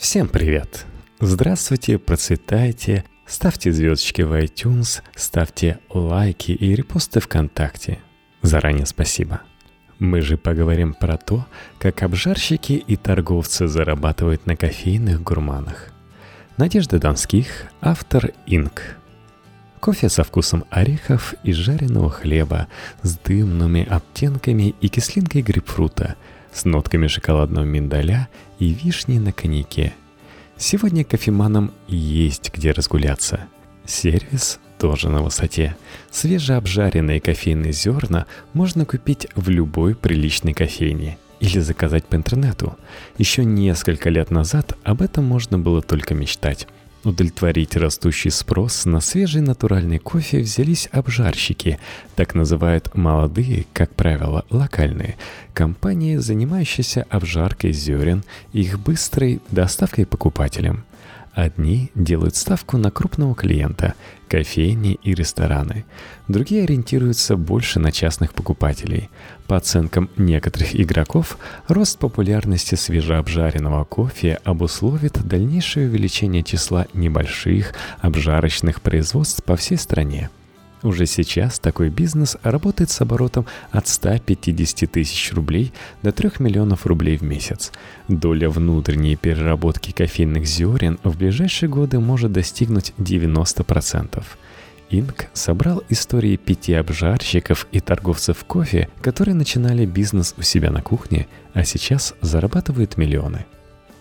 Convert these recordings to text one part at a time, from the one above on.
Всем привет! Здравствуйте, процветайте, ставьте звездочки в iTunes, ставьте лайки и репосты ВКонтакте. Заранее спасибо. Мы же поговорим про то, как обжарщики и торговцы зарабатывают на кофейных гурманах. Надежда Донских, автор Инк. Кофе со вкусом орехов и жареного хлеба с дымными оттенками и кислинкой грейпфрута – с нотками шоколадного миндаля и вишни на коньяке. Сегодня кофеманам есть где разгуляться. Сервис тоже на высоте. Свежеобжаренные кофейные зерна можно купить в любой приличной кофейне или заказать по интернету. Еще несколько лет назад об этом можно было только мечтать. Удовлетворить растущий спрос на свежий натуральный кофе взялись обжарщики, так называют молодые, как правило, локальные, компании, занимающиеся обжаркой зерен и их быстрой доставкой покупателям. Одни делают ставку на крупного клиента, кофейни и рестораны. Другие ориентируются больше на частных покупателей. По оценкам некоторых игроков, рост популярности свежеобжаренного кофе обусловит дальнейшее увеличение числа небольших обжарочных производств по всей стране – уже сейчас такой бизнес работает с оборотом от 150 тысяч рублей до 3 миллионов рублей в месяц. Доля внутренней переработки кофейных зерен в ближайшие годы может достигнуть 90%. Инк собрал истории пяти обжарщиков и торговцев кофе, которые начинали бизнес у себя на кухне, а сейчас зарабатывают миллионы.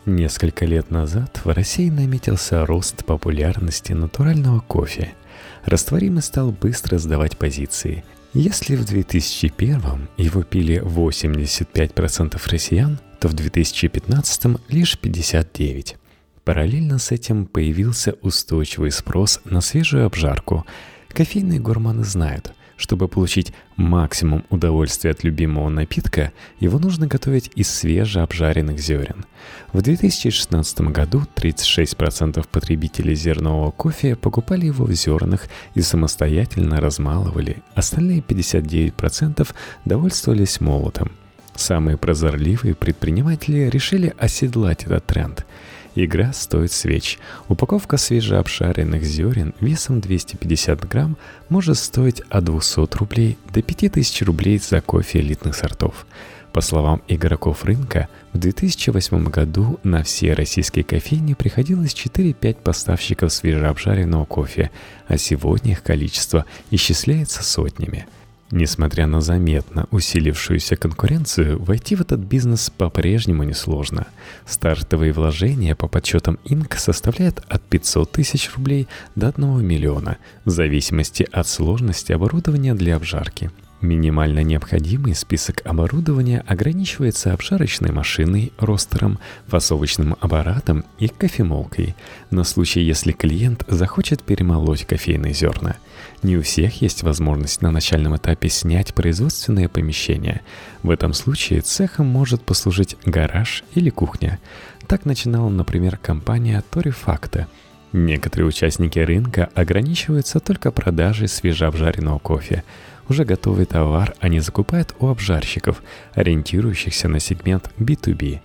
Несколько лет назад в России наметился рост популярности натурального кофе – растворимый стал быстро сдавать позиции. Если в 2001 его пили 85% россиян, то в 2015 лишь 59%. Параллельно с этим появился устойчивый спрос на свежую обжарку. Кофейные гурманы знают, чтобы получить максимум удовольствия от любимого напитка, его нужно готовить из свежеобжаренных зерен. В 2016 году 36% потребителей зернового кофе покупали его в зернах и самостоятельно размалывали, остальные 59% довольствовались молотом. Самые прозорливые предприниматели решили оседлать этот тренд – Игра стоит свеч. Упаковка свежеобжаренных зерен весом 250 грамм может стоить от 200 рублей до 5000 рублей за кофе элитных сортов. По словам игроков рынка, в 2008 году на все российские кофейни приходилось 4-5 поставщиков свежеобжаренного кофе, а сегодня их количество исчисляется сотнями – Несмотря на заметно усилившуюся конкуренцию, войти в этот бизнес по-прежнему несложно. Стартовые вложения по подсчетам Инк составляют от 500 тысяч рублей до 1 миллиона, в зависимости от сложности оборудования для обжарки. Минимально необходимый список оборудования ограничивается обжарочной машиной, ростером, фасовочным аппаратом и кофемолкой, на случай, если клиент захочет перемолоть кофейные зерна. Не у всех есть возможность на начальном этапе снять производственное помещение. В этом случае цехом может послужить гараж или кухня. Так начинала, например, компания Torifacta – Некоторые участники рынка ограничиваются только продажей свежеобжаренного кофе. Уже готовый товар они закупают у обжарщиков, ориентирующихся на сегмент B2B.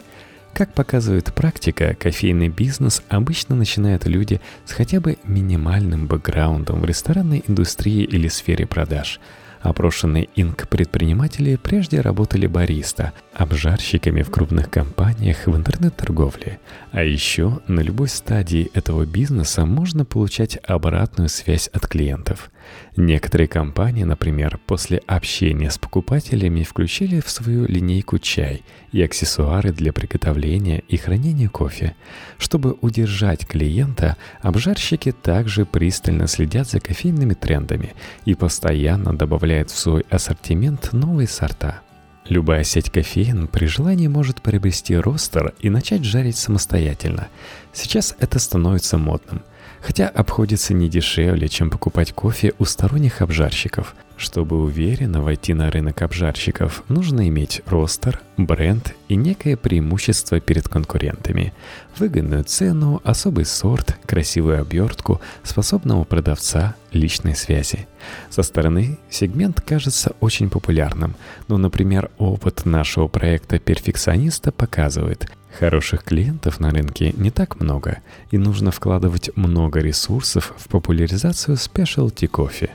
Как показывает практика, кофейный бизнес обычно начинают люди с хотя бы минимальным бэкграундом в ресторанной индустрии или сфере продаж – Опрошенные инк-предприниматели прежде работали бариста, обжарщиками в крупных компаниях в интернет-торговле. А еще на любой стадии этого бизнеса можно получать обратную связь от клиентов. Некоторые компании, например, после общения с покупателями включили в свою линейку чай и аксессуары для приготовления и хранения кофе. Чтобы удержать клиента, обжарщики также пристально следят за кофейными трендами и постоянно добавляют в свой ассортимент новые сорта. Любая сеть кофеин при желании может приобрести ростер и начать жарить самостоятельно. Сейчас это становится модным – хотя обходится не дешевле, чем покупать кофе у сторонних обжарщиков. Чтобы уверенно войти на рынок обжарщиков, нужно иметь ростер, бренд и некое преимущество перед конкурентами. Выгодную цену, особый сорт, красивую обертку, способного продавца, личной связи. Со стороны сегмент кажется очень популярным, но, например, опыт нашего проекта «Перфекциониста» показывает – Хороших клиентов на рынке не так много, и нужно вкладывать много ресурсов в популяризацию спешлти кофе.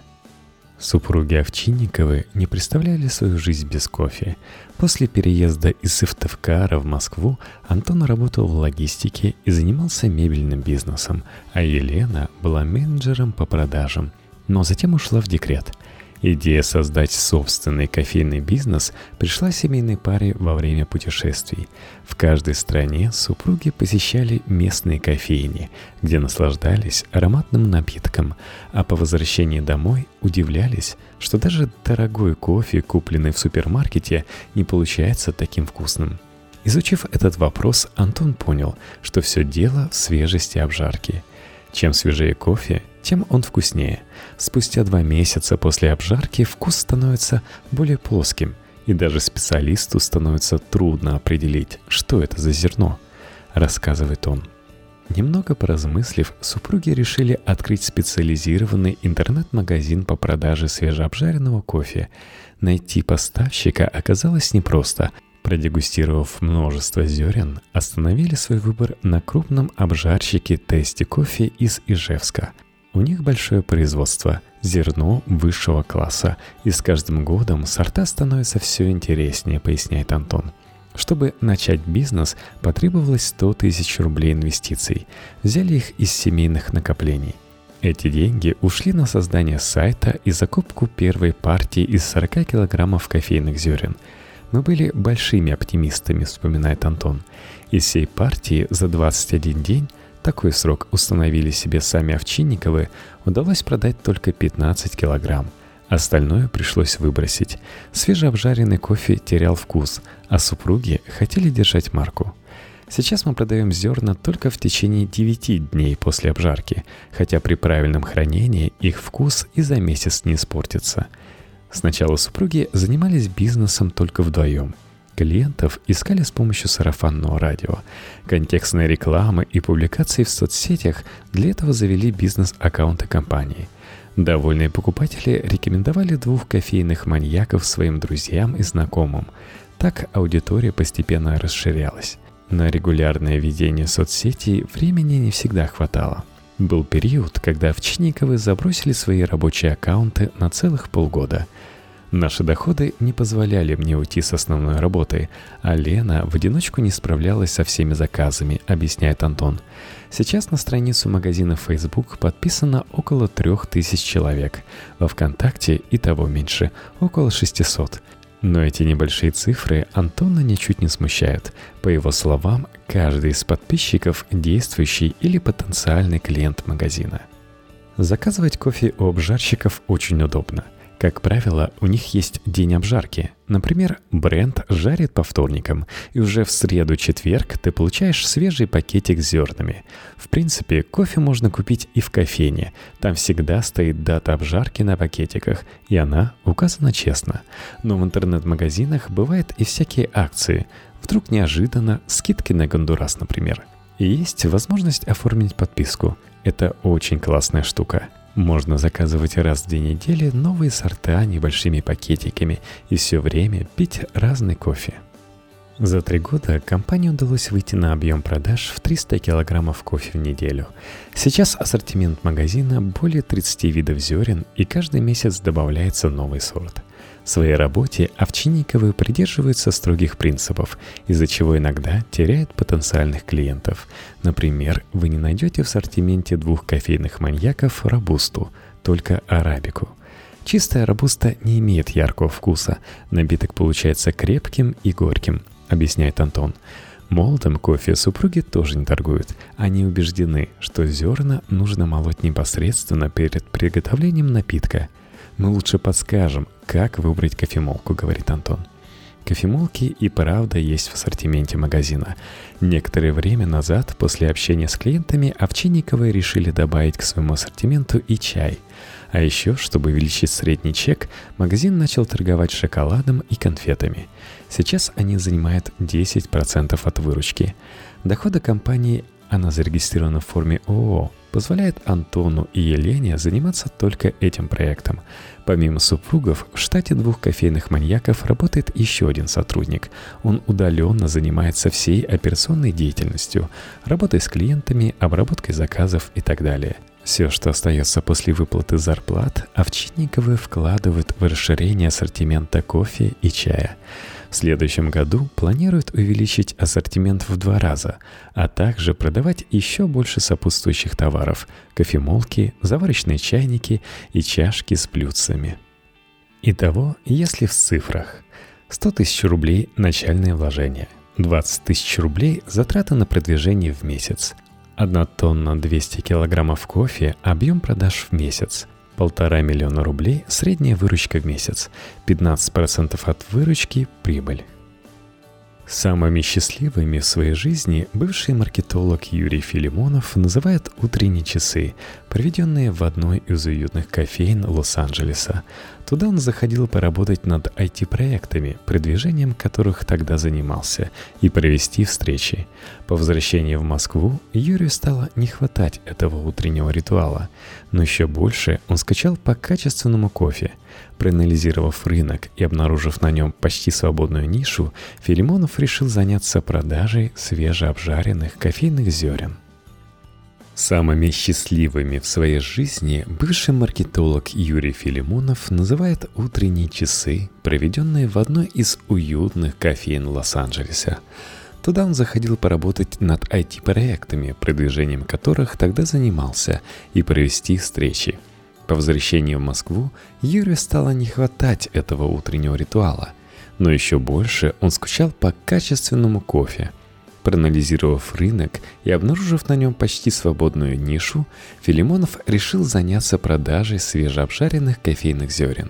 Супруги Овчинниковы не представляли свою жизнь без кофе. После переезда из Сыктывкара в Москву Антон работал в логистике и занимался мебельным бизнесом, а Елена была менеджером по продажам, но затем ушла в декрет – Идея создать собственный кофейный бизнес пришла семейной паре во время путешествий. В каждой стране супруги посещали местные кофейни, где наслаждались ароматным напитком, а по возвращении домой удивлялись, что даже дорогой кофе, купленный в супермаркете, не получается таким вкусным. Изучив этот вопрос, Антон понял, что все дело в свежести обжарки. Чем свежее кофе, тем он вкуснее. Спустя два месяца после обжарки вкус становится более плоским, и даже специалисту становится трудно определить, что это за зерно, рассказывает он. Немного поразмыслив, супруги решили открыть специализированный интернет-магазин по продаже свежеобжаренного кофе. Найти поставщика оказалось непросто. Продегустировав множество зерен, остановили свой выбор на крупном обжарщике Тести кофе из Ижевска – у них большое производство, зерно высшего класса, и с каждым годом сорта становятся все интереснее, поясняет Антон. Чтобы начать бизнес, потребовалось 100 тысяч рублей инвестиций. Взяли их из семейных накоплений. Эти деньги ушли на создание сайта и закупку первой партии из 40 килограммов кофейных зерен. Мы были большими оптимистами, вспоминает Антон. Из всей партии за 21 день такой срок установили себе сами Овчинниковы, удалось продать только 15 килограмм. Остальное пришлось выбросить. Свежеобжаренный кофе терял вкус, а супруги хотели держать марку. Сейчас мы продаем зерна только в течение 9 дней после обжарки, хотя при правильном хранении их вкус и за месяц не испортится. Сначала супруги занимались бизнесом только вдвоем – клиентов искали с помощью сарафанного радио. Контекстной рекламы и публикации в соцсетях для этого завели бизнес-аккаунты компании. Довольные покупатели рекомендовали двух кофейных маньяков своим друзьям и знакомым. Так аудитория постепенно расширялась. На регулярное ведение соцсетей времени не всегда хватало. Был период, когда Овчинниковы забросили свои рабочие аккаунты на целых полгода – Наши доходы не позволяли мне уйти с основной работы, а Лена в одиночку не справлялась со всеми заказами, объясняет Антон. Сейчас на страницу магазина Facebook подписано около 3000 человек, во ВКонтакте и того меньше, около 600. Но эти небольшие цифры Антона ничуть не смущают. По его словам, каждый из подписчиков – действующий или потенциальный клиент магазина. Заказывать кофе у обжарщиков очень удобно – как правило, у них есть день обжарки. Например, бренд жарит по вторникам, и уже в среду-четверг ты получаешь свежий пакетик с зернами. В принципе, кофе можно купить и в кофейне. Там всегда стоит дата обжарки на пакетиках, и она указана честно. Но в интернет-магазинах бывают и всякие акции. Вдруг неожиданно скидки на Гондурас, например. И есть возможность оформить подписку. Это очень классная штука. Можно заказывать раз в две недели новые сорта небольшими пакетиками и все время пить разный кофе. За три года компании удалось выйти на объем продаж в 300 килограммов кофе в неделю. Сейчас ассортимент магазина более 30 видов зерен и каждый месяц добавляется новый сорт – в своей работе Овчинниковы придерживаются строгих принципов, из-за чего иногда теряют потенциальных клиентов. Например, вы не найдете в ассортименте двух кофейных маньяков робусту, только арабику. Чистая робуста не имеет яркого вкуса, напиток получается крепким и горьким, объясняет Антон. Молотом кофе супруги тоже не торгуют. Они убеждены, что зерна нужно молоть непосредственно перед приготовлением напитка – мы лучше подскажем, как выбрать кофемолку, говорит Антон. Кофемолки и правда есть в ассортименте магазина. Некоторое время назад, после общения с клиентами, Овчинниковы решили добавить к своему ассортименту и чай. А еще, чтобы увеличить средний чек, магазин начал торговать шоколадом и конфетами. Сейчас они занимают 10% от выручки. Доходы компании, она зарегистрирована в форме ООО, позволяет Антону и Елене заниматься только этим проектом. Помимо супругов, в штате двух кофейных маньяков работает еще один сотрудник. Он удаленно занимается всей операционной деятельностью, работой с клиентами, обработкой заказов и так далее. Все, что остается после выплаты зарплат, Овчинниковы вкладывают в расширение ассортимента кофе и чая – в следующем году планируют увеличить ассортимент в два раза, а также продавать еще больше сопутствующих товаров – кофемолки, заварочные чайники и чашки с блюдцами. Итого, если в цифрах – 100 тысяч рублей – начальное вложение, 20 тысяч рублей – затраты на продвижение в месяц, 1 тонна 200 килограммов кофе – объем продаж в месяц – Полтора миллиона рублей – средняя выручка в месяц. 15% от выручки – прибыль. Самыми счастливыми в своей жизни бывший маркетолог Юрий Филимонов называет утренние часы, проведенные в одной из уютных кофеин Лос-Анджелеса. Туда он заходил поработать над IT-проектами, продвижением которых тогда занимался, и провести встречи. По возвращении в Москву Юрию стало не хватать этого утреннего ритуала, но еще больше он скачал по качественному кофе. Проанализировав рынок и обнаружив на нем почти свободную нишу, Филимонов решил заняться продажей свежеобжаренных кофейных зерен. Самыми счастливыми в своей жизни бывший маркетолог Юрий Филимонов называет утренние часы, проведенные в одной из уютных кофеин Лос-Анджелеса. Туда он заходил поработать над IT-проектами, продвижением которых тогда занимался, и провести встречи. По возвращении в Москву Юрию стало не хватать этого утреннего ритуала. Но еще больше он скучал по качественному кофе – Проанализировав рынок и обнаружив на нем почти свободную нишу, Филимонов решил заняться продажей свежеобжаренных кофейных зерен.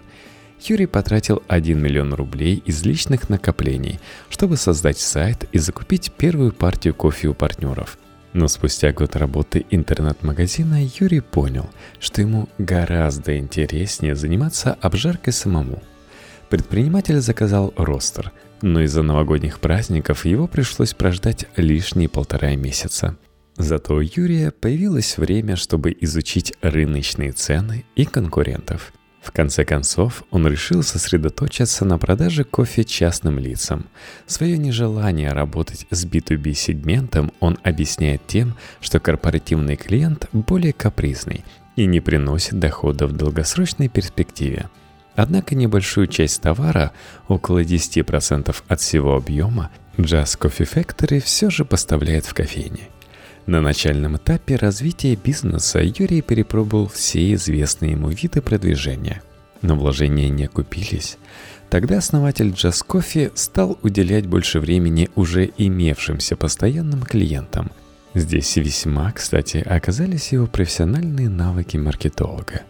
Юрий потратил 1 миллион рублей из личных накоплений, чтобы создать сайт и закупить первую партию кофе у партнеров. Но спустя год работы интернет-магазина Юрий понял, что ему гораздо интереснее заниматься обжаркой самому. Предприниматель заказал ростер – но из-за новогодних праздников его пришлось прождать лишние полтора месяца. Зато у Юрия появилось время, чтобы изучить рыночные цены и конкурентов. В конце концов, он решил сосредоточиться на продаже кофе частным лицам. Свое нежелание работать с B2B-сегментом он объясняет тем, что корпоративный клиент более капризный и не приносит дохода в долгосрочной перспективе. Однако небольшую часть товара, около 10% от всего объема, Jazz Coffee Factory все же поставляет в кофейне. На начальном этапе развития бизнеса Юрий перепробовал все известные ему виды продвижения. Но вложения не окупились. Тогда основатель Jazz Coffee стал уделять больше времени уже имевшимся постоянным клиентам. Здесь весьма, кстати, оказались его профессиональные навыки маркетолога.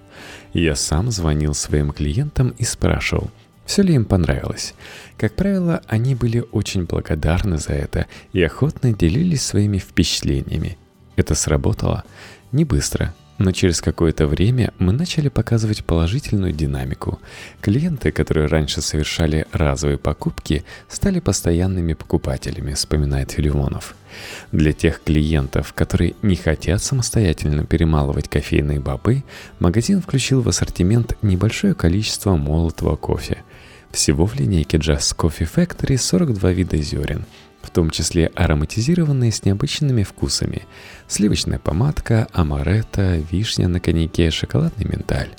Я сам звонил своим клиентам и спрашивал, все ли им понравилось. Как правило, они были очень благодарны за это и охотно делились своими впечатлениями. Это сработало не быстро, но через какое-то время мы начали показывать положительную динамику. Клиенты, которые раньше совершали разовые покупки, стали постоянными покупателями, вспоминает Филимонов. Для тех клиентов, которые не хотят самостоятельно перемалывать кофейные бобы, магазин включил в ассортимент небольшое количество молотого кофе. Всего в линейке Just Coffee Factory 42 вида зерен – в том числе ароматизированные с необычными вкусами. Сливочная помадка, амаретто, вишня на коньяке, шоколадный миндаль.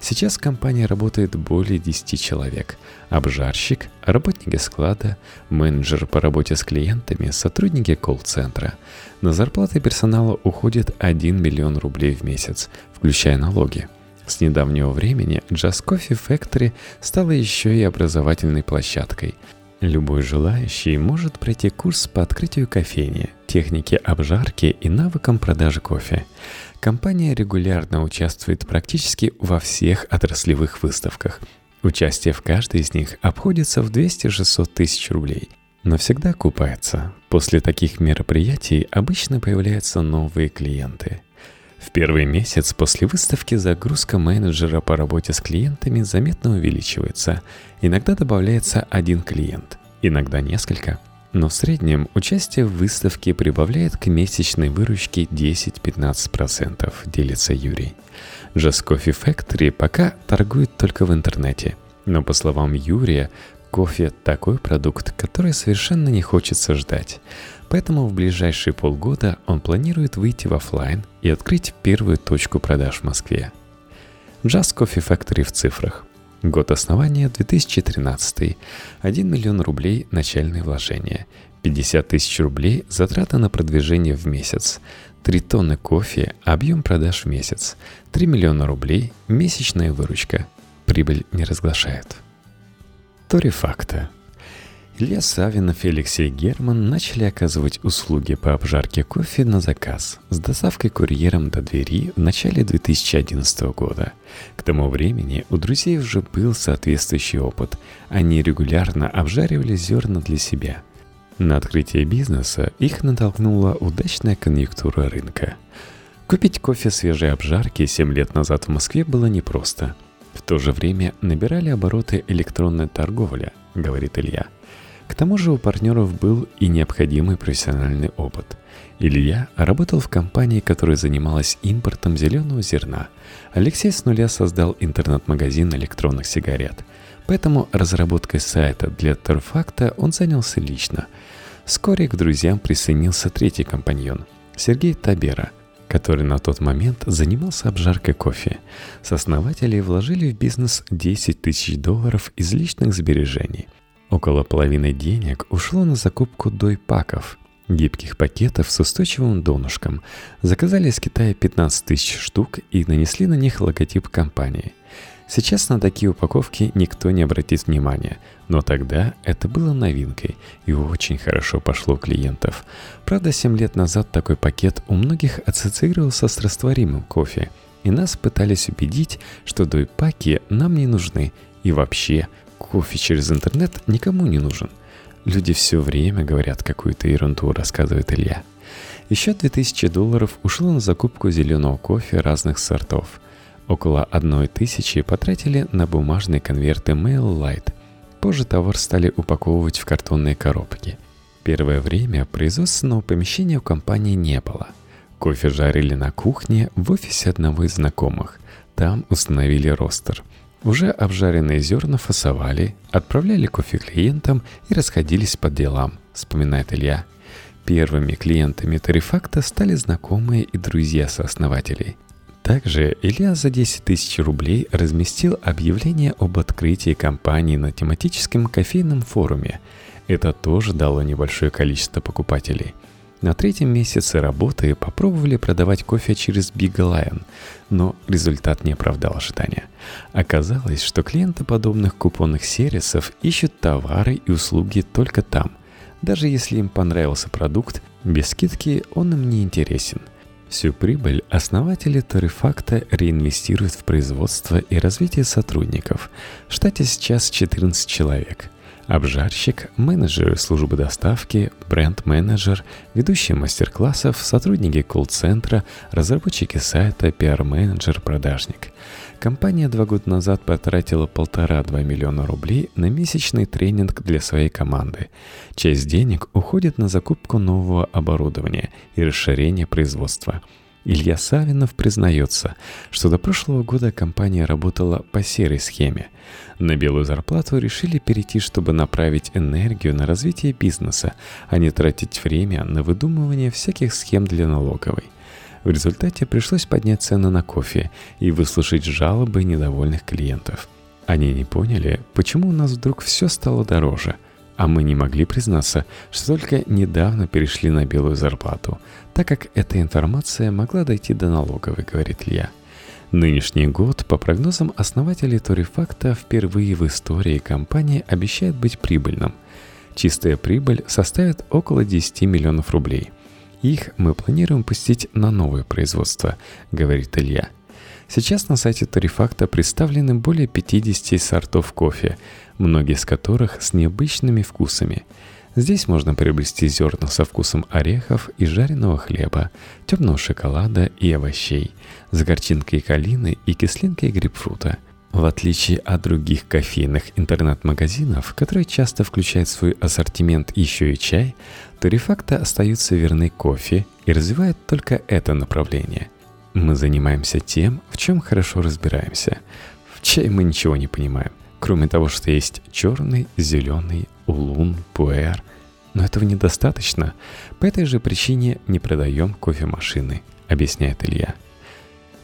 Сейчас в компании работает более 10 человек. Обжарщик, работники склада, менеджер по работе с клиентами, сотрудники колл-центра. На зарплаты персонала уходит 1 миллион рублей в месяц, включая налоги. С недавнего времени Just Coffee Factory стала еще и образовательной площадкой – Любой желающий может пройти курс по открытию кофейни, технике обжарки и навыкам продажи кофе. Компания регулярно участвует практически во всех отраслевых выставках. Участие в каждой из них обходится в 200-600 тысяч рублей. Но всегда окупается. После таких мероприятий обычно появляются новые клиенты – в первый месяц после выставки загрузка менеджера по работе с клиентами заметно увеличивается. Иногда добавляется один клиент, иногда несколько. но в среднем участие в выставке прибавляет к месячной выручке 10-15%, делится Юрий. Just Coffee Factory пока торгует только в интернете. Но по словам Юрия, кофе – такой продукт, который совершенно не хочется ждать. Поэтому в ближайшие полгода он планирует выйти в офлайн и открыть первую точку продаж в Москве. Just Coffee Factory в цифрах – Год основания 2013. 1 миллион рублей начальные вложения. 50 тысяч рублей затраты на продвижение в месяц. 3 тонны кофе, объем продаж в месяц. 3 миллиона рублей, месячная выручка. Прибыль не разглашают. Тори факта. Илья Савинов и Алексей Герман начали оказывать услуги по обжарке кофе на заказ с доставкой курьером до двери в начале 2011 года. К тому времени у друзей уже был соответствующий опыт. Они регулярно обжаривали зерна для себя. На открытие бизнеса их натолкнула удачная конъюнктура рынка. Купить кофе свежей обжарки 7 лет назад в Москве было непросто. В то же время набирали обороты электронная торговля, говорит Илья – к тому же у партнеров был и необходимый профессиональный опыт. Илья работал в компании, которая занималась импортом зеленого зерна. Алексей с нуля создал интернет-магазин электронных сигарет. Поэтому разработкой сайта для Торфакта он занялся лично. Вскоре к друзьям присоединился третий компаньон – Сергей Табера – который на тот момент занимался обжаркой кофе. Сооснователи вложили в бизнес 10 тысяч долларов из личных сбережений – Около половины денег ушло на закупку дойпаков, гибких пакетов с устойчивым донышком. Заказали из Китая 15 тысяч штук и нанесли на них логотип компании. Сейчас на такие упаковки никто не обратит внимания, но тогда это было новинкой и очень хорошо пошло у клиентов. Правда, 7 лет назад такой пакет у многих ассоциировался с растворимым кофе, и нас пытались убедить, что дойпаки нам не нужны и вообще – Кофе через интернет никому не нужен. Люди все время говорят какую-то ерунду, рассказывает Илья. Еще 2000 долларов ушло на закупку зеленого кофе разных сортов. Около одной тысячи потратили на бумажные конверты Mail Light. Позже товар стали упаковывать в картонные коробки. Первое время производственного помещения у компании не было. Кофе жарили на кухне в офисе одного из знакомых. Там установили ростер – уже обжаренные зерна фасовали, отправляли кофе клиентам и расходились по делам, вспоминает Илья. Первыми клиентами Тарифакта стали знакомые и друзья сооснователей. Также Илья за 10 тысяч рублей разместил объявление об открытии компании на тематическом кофейном форуме. Это тоже дало небольшое количество покупателей – на третьем месяце работы попробовали продавать кофе через Big Lion, но результат не оправдал ожидания. Оказалось, что клиенты подобных купонных сервисов ищут товары и услуги только там. Даже если им понравился продукт, без скидки он им не интересен. Всю прибыль основатели Торрефакта реинвестируют в производство и развитие сотрудников. В штате сейчас 14 человек – Обжарщик, менеджеры службы доставки, бренд-менеджер, ведущие мастер-классов, сотрудники колл-центра, разработчики сайта, пиар-менеджер, продажник. Компания два года назад потратила полтора-два миллиона рублей на месячный тренинг для своей команды. Часть денег уходит на закупку нового оборудования и расширение производства – Илья Савинов признается, что до прошлого года компания работала по серой схеме. На белую зарплату решили перейти, чтобы направить энергию на развитие бизнеса, а не тратить время на выдумывание всяких схем для налоговой. В результате пришлось поднять цены на кофе и выслушать жалобы недовольных клиентов. Они не поняли, почему у нас вдруг все стало дороже – а мы не могли признаться, что только недавно перешли на белую зарплату, так как эта информация могла дойти до налоговой, говорит Илья. Нынешний год, по прогнозам основателей Торифакта, впервые в истории компания обещает быть прибыльным. Чистая прибыль составит около 10 миллионов рублей. Их мы планируем пустить на новое производство, говорит Илья. Сейчас на сайте Торифакта представлены более 50 сортов кофе, многие из которых с необычными вкусами. Здесь можно приобрести зерна со вкусом орехов и жареного хлеба, темного шоколада и овощей, с горчинкой калины и кислинкой грейпфрута. В отличие от других кофейных интернет-магазинов, которые часто включают в свой ассортимент еще и чай, то Рефакта остаются верны кофе и развивают только это направление. Мы занимаемся тем, в чем хорошо разбираемся. В чай мы ничего не понимаем, кроме того, что есть черный, зеленый, улун, пуэр. Но этого недостаточно. По этой же причине не продаем кофемашины, объясняет Илья.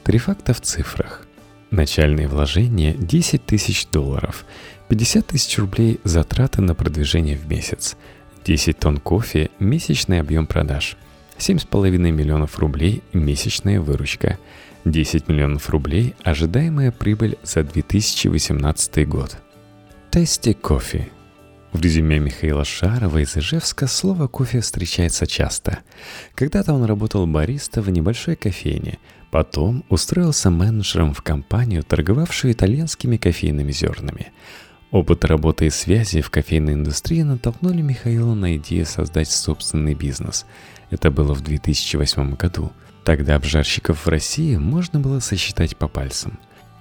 Три факта в цифрах. Начальные вложения 10 тысяч долларов, 50 тысяч рублей затраты на продвижение в месяц, 10 тонн кофе – месячный объем продаж, 7,5 миллионов рублей – месячная выручка, 10 миллионов рублей – ожидаемая прибыль за 2018 год. Тести кофе. В резюме Михаила Шарова из Ижевска слово «кофе» встречается часто. Когда-то он работал бариста в небольшой кофейне – Потом устроился менеджером в компанию, торговавшую итальянскими кофейными зернами. Опыт работы и связи в кофейной индустрии натолкнули Михаила на идею создать собственный бизнес. Это было в 2008 году. Тогда обжарщиков в России можно было сосчитать по пальцам.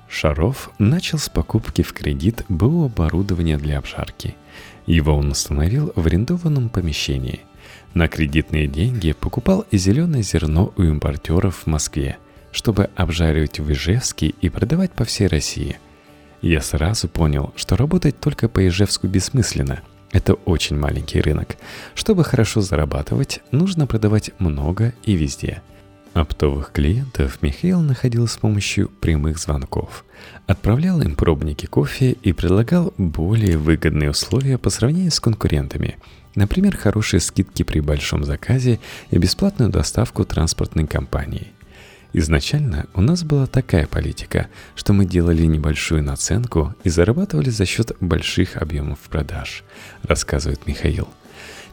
Шаров начал с покупки в кредит БУ оборудования для обжарки. Его он установил в арендованном помещении. На кредитные деньги покупал и зеленое зерно у импортеров в Москве – чтобы обжаривать в Ижевске и продавать по всей России. Я сразу понял, что работать только по Ижевску бессмысленно. Это очень маленький рынок. Чтобы хорошо зарабатывать, нужно продавать много и везде. Оптовых клиентов Михаил находил с помощью прямых звонков. Отправлял им пробники кофе и предлагал более выгодные условия по сравнению с конкурентами. Например, хорошие скидки при большом заказе и бесплатную доставку транспортной компанией. Изначально у нас была такая политика, что мы делали небольшую наценку и зарабатывали за счет больших объемов продаж, рассказывает Михаил.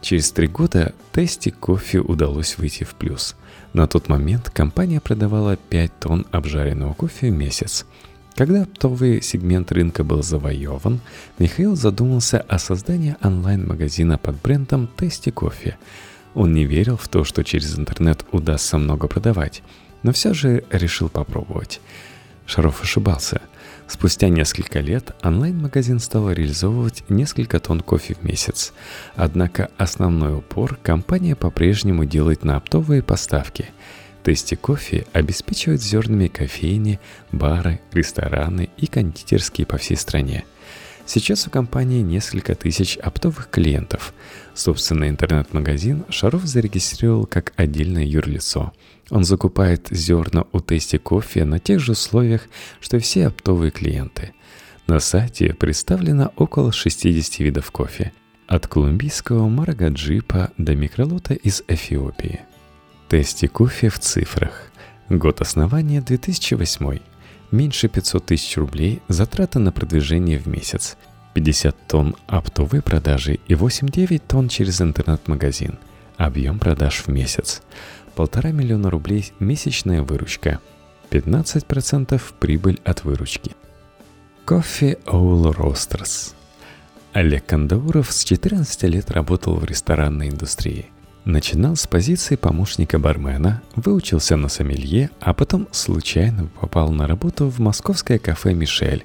Через три года тесте кофе удалось выйти в плюс. На тот момент компания продавала 5 тонн обжаренного кофе в месяц. Когда оптовый сегмент рынка был завоеван, Михаил задумался о создании онлайн-магазина под брендом «Тести кофе». Он не верил в то, что через интернет удастся много продавать – но все же решил попробовать. Шаров ошибался. Спустя несколько лет онлайн-магазин стал реализовывать несколько тонн кофе в месяц. Однако основной упор компания по-прежнему делает на оптовые поставки. Тести кофе обеспечивают зернами кофейни, бары, рестораны и кондитерские по всей стране. Сейчас у компании несколько тысяч оптовых клиентов. Собственный интернет-магазин Шаров зарегистрировал как отдельное юрлицо – он закупает зерна у Тести кофе на тех же условиях, что и все оптовые клиенты. На сайте представлено около 60 видов кофе, от колумбийского марагаджипа до микролота из Эфиопии. Тести кофе в цифрах. Год основания 2008. Меньше 500 тысяч рублей затраты на продвижение в месяц. 50 тонн оптовой продажи и 8-9 тонн через интернет-магазин. Объем продаж в месяц полтора миллиона рублей месячная выручка, 15% прибыль от выручки. Кофе Оул Ростерс. Олег Кандауров с 14 лет работал в ресторанной индустрии. Начинал с позиции помощника бармена, выучился на сомелье, а потом случайно попал на работу в московское кафе «Мишель».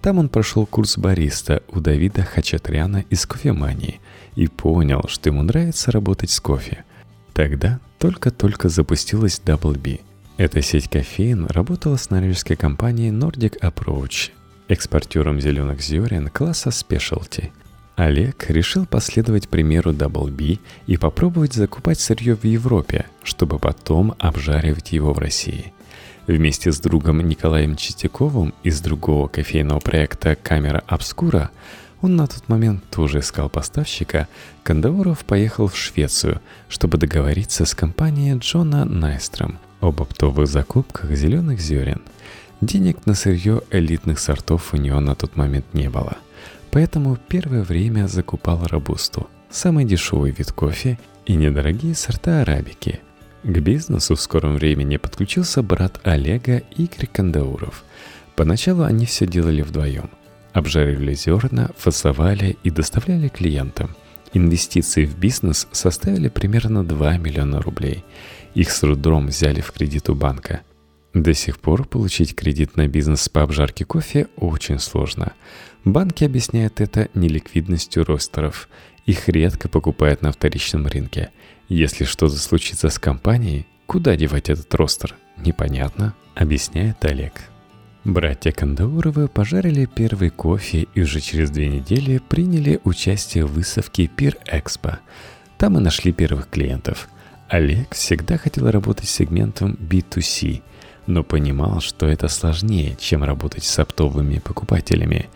Там он прошел курс бариста у Давида Хачатряна из кофемании и понял, что ему нравится работать с кофе. Тогда только-только запустилась Double B. Эта сеть кофеин работала с норвежской компанией Nordic Approach, экспортером зеленых зерен класса Specialty. Олег решил последовать примеру Double B и попробовать закупать сырье в Европе, чтобы потом обжаривать его в России. Вместе с другом Николаем Чистяковым из другого кофейного проекта «Камера Обскура» Он на тот момент тоже искал поставщика. Кандауров поехал в Швецию, чтобы договориться с компанией Джона Найстром об оптовых закупках зеленых зерен. Денег на сырье элитных сортов у него на тот момент не было. Поэтому первое время закупал робусту, самый дешевый вид кофе и недорогие сорта арабики. К бизнесу в скором времени подключился брат Олега Игорь Кандауров. Поначалу они все делали вдвоем. Обжаривали зерна, фасовали и доставляли клиентам. Инвестиции в бизнес составили примерно 2 миллиона рублей. Их с трудом взяли в кредит у банка. До сих пор получить кредит на бизнес по обжарке кофе очень сложно. Банки объясняют это неликвидностью ростеров. Их редко покупают на вторичном рынке. Если что-то случится с компанией, куда девать этот ростер? Непонятно, объясняет Олег. Братья Кандауровы пожарили первый кофе и уже через две недели приняли участие в выставке Пир Экспо. Там и нашли первых клиентов. Олег всегда хотел работать с сегментом B2C, но понимал, что это сложнее, чем работать с оптовыми покупателями.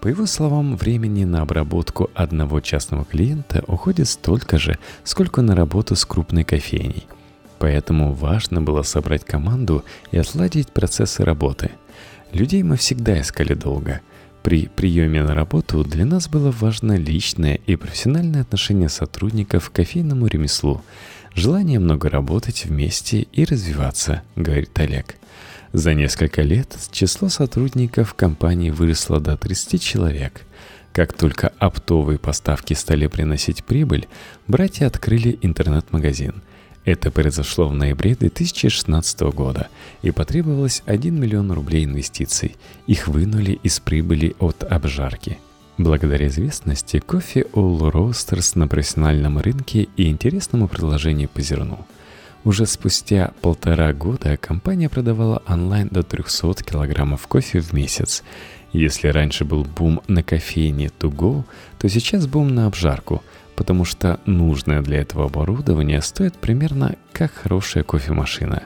По его словам, времени на обработку одного частного клиента уходит столько же, сколько на работу с крупной кофейней. Поэтому важно было собрать команду и отладить процессы работы – Людей мы всегда искали долго. При приеме на работу для нас было важно личное и профессиональное отношение сотрудников к кофейному ремеслу, желание много работать вместе и развиваться, говорит Олег. За несколько лет число сотрудников компании выросло до 30 человек. Как только оптовые поставки стали приносить прибыль, братья открыли интернет-магазин – это произошло в ноябре 2016 года и потребовалось 1 миллион рублей инвестиций. Их вынули из прибыли от обжарки. Благодаря известности кофе All Roasters на профессиональном рынке и интересному предложению по зерну. Уже спустя полтора года компания продавала онлайн до 300 килограммов кофе в месяц. Если раньше был бум на кофейне to go, то сейчас бум на обжарку – потому что нужное для этого оборудование стоит примерно как хорошая кофемашина.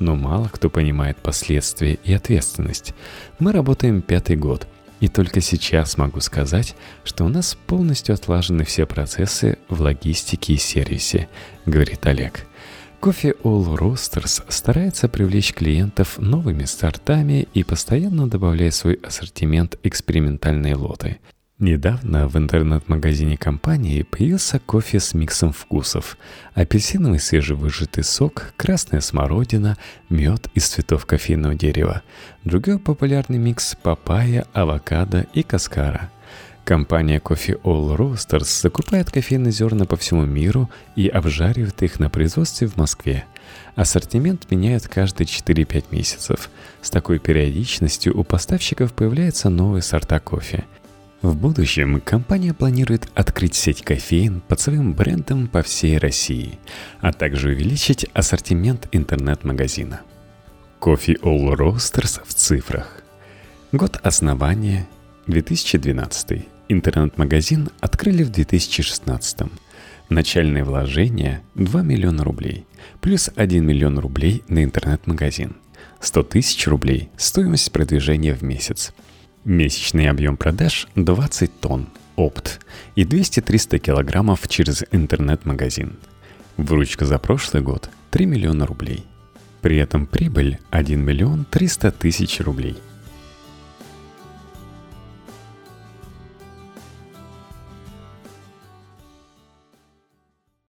Но мало кто понимает последствия и ответственность. Мы работаем пятый год, и только сейчас могу сказать, что у нас полностью отлажены все процессы в логистике и сервисе, говорит Олег. Кофе All Roasters старается привлечь клиентов новыми стартами и постоянно добавляет свой ассортимент экспериментальные лоты – Недавно в интернет-магазине компании появился кофе с миксом вкусов. Апельсиновый свежевыжатый сок, красная смородина, мед из цветов кофейного дерева. Другой популярный микс – папайя, авокадо и каскара. Компания Coffee All Roasters закупает кофейные зерна по всему миру и обжаривает их на производстве в Москве. Ассортимент меняют каждые 4-5 месяцев. С такой периодичностью у поставщиков появляются новые сорта кофе – в будущем компания планирует открыть сеть кофеин под своим брендом по всей России, а также увеличить ассортимент интернет-магазина. Кофе All Roasters в цифрах. Год основания 2012. Интернет-магазин открыли в 2016. Начальные вложения 2 миллиона рублей, плюс 1 миллион рублей на интернет-магазин. 100 тысяч рублей – стоимость продвижения в месяц – Месячный объем продаж 20 тонн, опт, и 200-300 килограммов через интернет-магазин. Выручка за прошлый год 3 миллиона рублей. При этом прибыль 1 миллион 300 тысяч рублей –